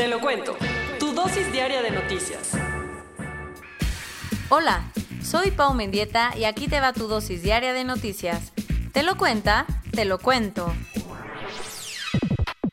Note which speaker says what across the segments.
Speaker 1: Te lo cuento. Tu dosis diaria de noticias.
Speaker 2: Hola, soy Pau Mendieta y aquí te va tu dosis diaria de noticias. ¿Te lo cuenta? Te lo cuento.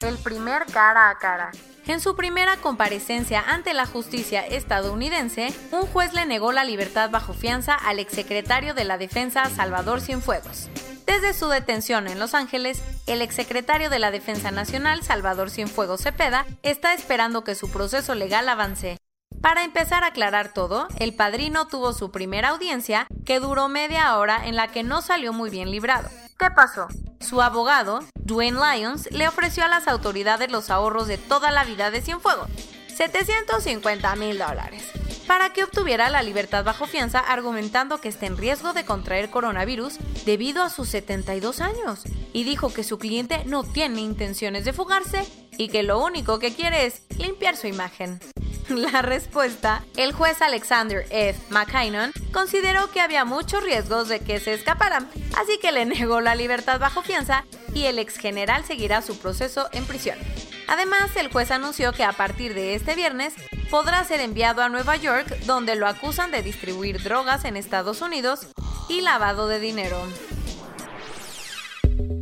Speaker 2: El primer cara a cara. En su primera comparecencia ante la justicia estadounidense, un juez le negó la libertad bajo fianza al exsecretario de la Defensa Salvador Cienfuegos. Desde su detención en Los Ángeles, el exsecretario de la Defensa Nacional, Salvador Cienfuegos Cepeda, está esperando que su proceso legal avance. Para empezar a aclarar todo, el padrino tuvo su primera audiencia, que duró media hora en la que no salió muy bien librado. ¿Qué pasó? Su abogado, Dwayne Lyons, le ofreció a las autoridades los ahorros de toda la vida de Cienfuegos, 750 mil dólares, para que obtuviera la libertad bajo fianza argumentando que está en riesgo de contraer coronavirus debido a sus 72 años, y dijo que su cliente no tiene intenciones de fugarse y que lo único que quiere es limpiar su imagen. La respuesta, el juez Alexander F. McKinnon consideró que había muchos riesgos de que se escaparan, así que le negó la libertad bajo fianza y el ex general seguirá su proceso en prisión. Además, el juez anunció que a partir de este viernes podrá ser enviado a Nueva York, donde lo acusan de distribuir drogas en Estados Unidos y lavado de dinero.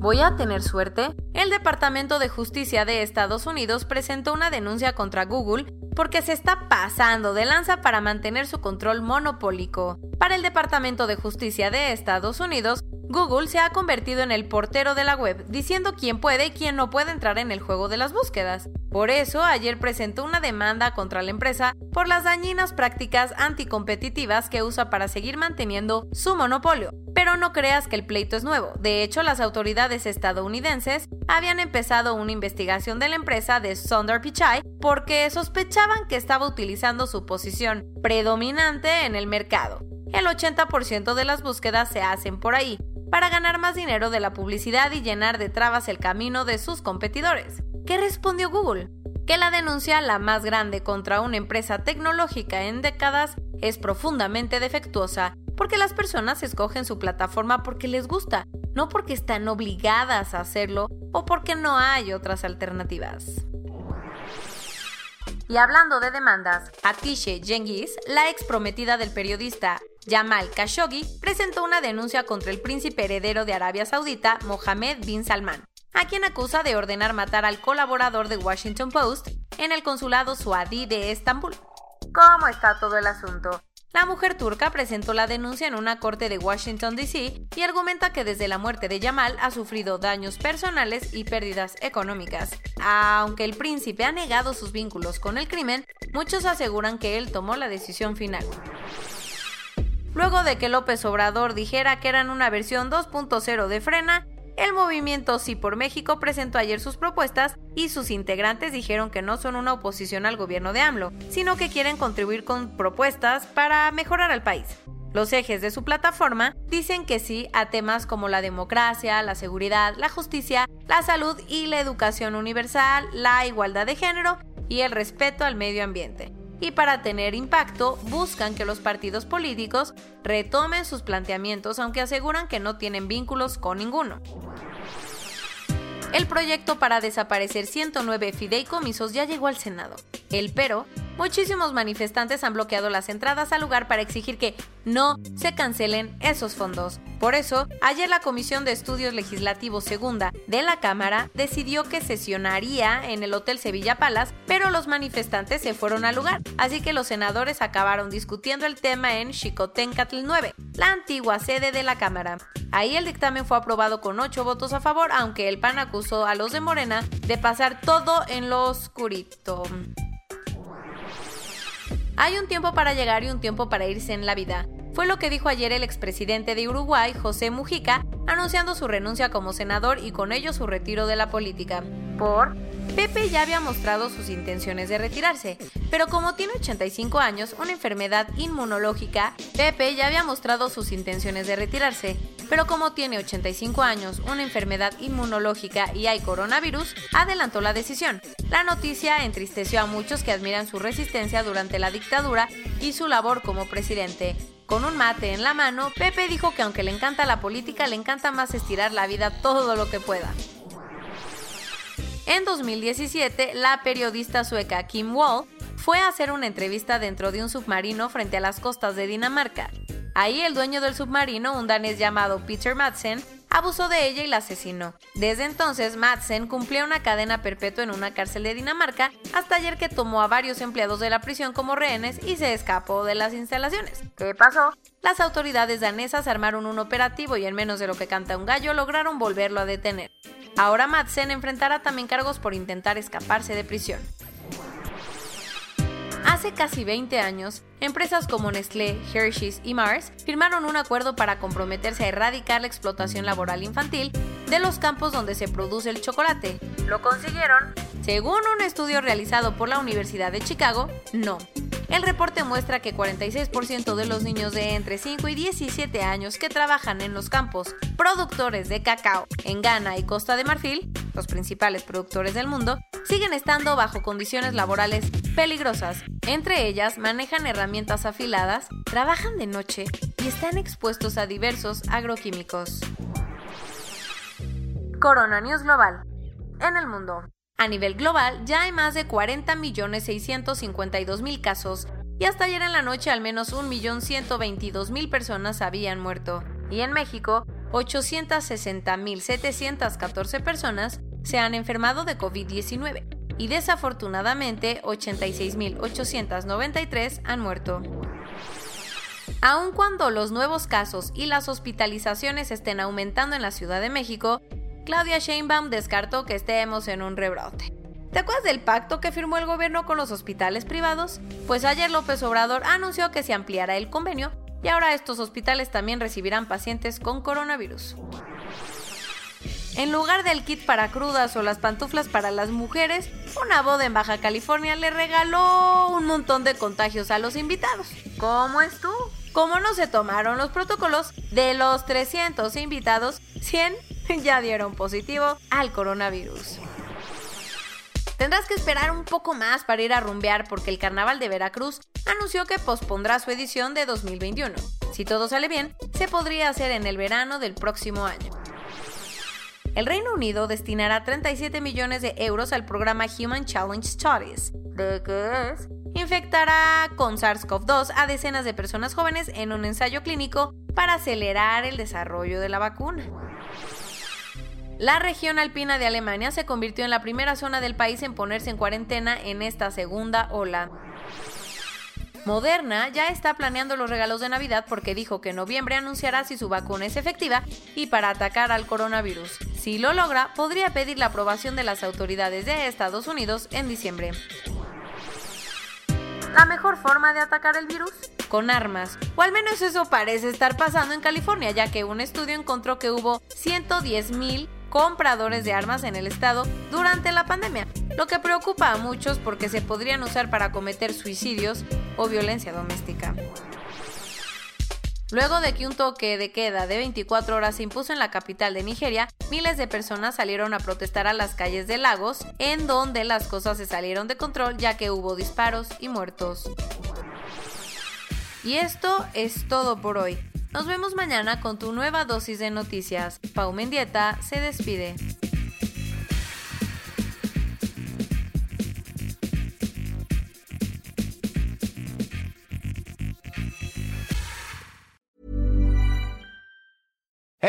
Speaker 2: ¿Voy a tener suerte? El Departamento de Justicia de Estados Unidos presentó una denuncia contra Google porque se está pasando de lanza para mantener su control monopólico. Para el Departamento de Justicia de Estados Unidos, Google se ha convertido en el portero de la web, diciendo quién puede y quién no puede entrar en el juego de las búsquedas. Por eso, ayer presentó una demanda contra la empresa por las dañinas prácticas anticompetitivas que usa para seguir manteniendo su monopolio. Pero no creas que el pleito es nuevo. De hecho, las autoridades estadounidenses habían empezado una investigación de la empresa de Sundar Pichai porque sospechaban que estaba utilizando su posición predominante en el mercado. El 80% de las búsquedas se hacen por ahí, para ganar más dinero de la publicidad y llenar de trabas el camino de sus competidores. ¿Qué respondió Google? Que la denuncia, la más grande contra una empresa tecnológica en décadas, es profundamente defectuosa porque las personas escogen su plataforma porque les gusta, no porque están obligadas a hacerlo o porque no hay otras alternativas. Y hablando de demandas, Atishe Genghis, la ex prometida del periodista Jamal Khashoggi, presentó una denuncia contra el príncipe heredero de Arabia Saudita, Mohammed bin Salman, a quien acusa de ordenar matar al colaborador de Washington Post en el consulado Suadi de Estambul. ¿Cómo está todo el asunto? La mujer turca presentó la denuncia en una corte de Washington, D.C. y argumenta que desde la muerte de Yamal ha sufrido daños personales y pérdidas económicas. Aunque el príncipe ha negado sus vínculos con el crimen, muchos aseguran que él tomó la decisión final. Luego de que López Obrador dijera que eran una versión 2.0 de Frena, el movimiento Sí por México presentó ayer sus propuestas y sus integrantes dijeron que no son una oposición al gobierno de AMLO, sino que quieren contribuir con propuestas para mejorar al país. Los ejes de su plataforma dicen que sí a temas como la democracia, la seguridad, la justicia, la salud y la educación universal, la igualdad de género y el respeto al medio ambiente y para tener impacto buscan que los partidos políticos retomen sus planteamientos aunque aseguran que no tienen vínculos con ninguno. El proyecto para desaparecer 109 fideicomisos ya llegó al Senado. El pero muchísimos manifestantes han bloqueado las entradas al lugar para exigir que no se cancelen esos fondos. Por eso, ayer la Comisión de Estudios Legislativos Segunda de la Cámara decidió que sesionaría en el Hotel Sevilla Palace, pero los manifestantes se fueron al lugar, así que los senadores acabaron discutiendo el tema en Xicoténcatl 9, la antigua sede de la Cámara. Ahí el dictamen fue aprobado con 8 votos a favor, aunque el PAN acusó a los de Morena de pasar todo en lo oscurito. Hay un tiempo para llegar y un tiempo para irse en la vida. fue lo que dijo ayer el expresidente de Uruguay, José Mujica, anunciando su renuncia como senador y con ello su retiro de la política. Por Pepe ya había mostrado sus intenciones de retirarse, pero como tiene 85 años, una enfermedad inmunológica, Pepe ya había mostrado sus intenciones de retirarse, pero como tiene 85 años, una enfermedad inmunológica y hay coronavirus, adelantó la decisión. La noticia entristeció a muchos que admiran su resistencia durante la dictadura y su labor como presidente. Con un mate en la mano, Pepe dijo que aunque le encanta la política, le encanta más estirar la vida todo lo que pueda. En 2017, la periodista sueca Kim Wall fue a hacer una entrevista dentro de un submarino frente a las costas de Dinamarca. Ahí el dueño del submarino, un danés llamado Peter Madsen, abusó de ella y la asesinó. Desde entonces, Madsen cumplía una cadena perpetua en una cárcel de Dinamarca hasta ayer que tomó a varios empleados de la prisión como rehenes y se escapó de las instalaciones. ¿Qué pasó? Las autoridades danesas armaron un operativo y en menos de lo que canta un gallo lograron volverlo a detener. Ahora Madsen enfrentará también cargos por intentar escaparse de prisión. Hace casi 20 años, empresas como Nestlé, Hershey's y Mars firmaron un acuerdo para comprometerse a erradicar la explotación laboral infantil de los campos donde se produce el chocolate. ¿Lo consiguieron? Según un estudio realizado por la Universidad de Chicago, no. El reporte muestra que 46% de los niños de entre 5 y 17 años que trabajan en los campos productores de cacao en Ghana y Costa de Marfil, los principales productores del mundo, siguen estando bajo condiciones laborales peligrosas. Entre ellas, manejan herramientas afiladas, trabajan de noche y están expuestos a diversos agroquímicos. Corona News Global. En el mundo. A nivel global, ya hay más de 40.652.000 casos y hasta ayer en la noche al menos 1.122.000 personas habían muerto. Y en México, 860.714 personas se han enfermado de COVID-19 y desafortunadamente 86.893 han muerto. Aun cuando los nuevos casos y las hospitalizaciones estén aumentando en la Ciudad de México, Claudia Sheinbaum descartó que estemos en un rebrote. ¿Te acuerdas del pacto que firmó el gobierno con los hospitales privados? Pues ayer López Obrador anunció que se ampliará el convenio y ahora estos hospitales también recibirán pacientes con coronavirus. En lugar del kit para crudas o las pantuflas para las mujeres, una boda en Baja California le regaló un montón de contagios a los invitados. ¿Cómo es tú? Como no se tomaron los protocolos, de los 300 invitados, 100 ya dieron positivo al coronavirus. Tendrás que esperar un poco más para ir a rumbear porque el Carnaval de Veracruz anunció que pospondrá su edición de 2021. Si todo sale bien, se podría hacer en el verano del próximo año. El Reino Unido destinará 37 millones de euros al programa Human Challenge Studies. ¿De es? Infectará con SARS-CoV-2 a decenas de personas jóvenes en un ensayo clínico para acelerar el desarrollo de la vacuna. La región alpina de Alemania se convirtió en la primera zona del país en ponerse en cuarentena en esta segunda ola. Moderna ya está planeando los regalos de Navidad porque dijo que en noviembre anunciará si su vacuna es efectiva y para atacar al coronavirus. Si lo logra, podría pedir la aprobación de las autoridades de Estados Unidos en diciembre. ¿La mejor forma de atacar el virus? Con armas. O al menos eso parece estar pasando en California, ya que un estudio encontró que hubo 110.000 compradores de armas en el estado durante la pandemia, lo que preocupa a muchos porque se podrían usar para cometer suicidios o violencia doméstica. Luego de que un toque de queda de 24 horas se impuso en la capital de Nigeria, miles de personas salieron a protestar a las calles de Lagos, en donde las cosas se salieron de control ya que hubo disparos y muertos. Y esto es todo por hoy. Nos vemos mañana con tu nueva dosis de noticias. Pau Mendieta se despide.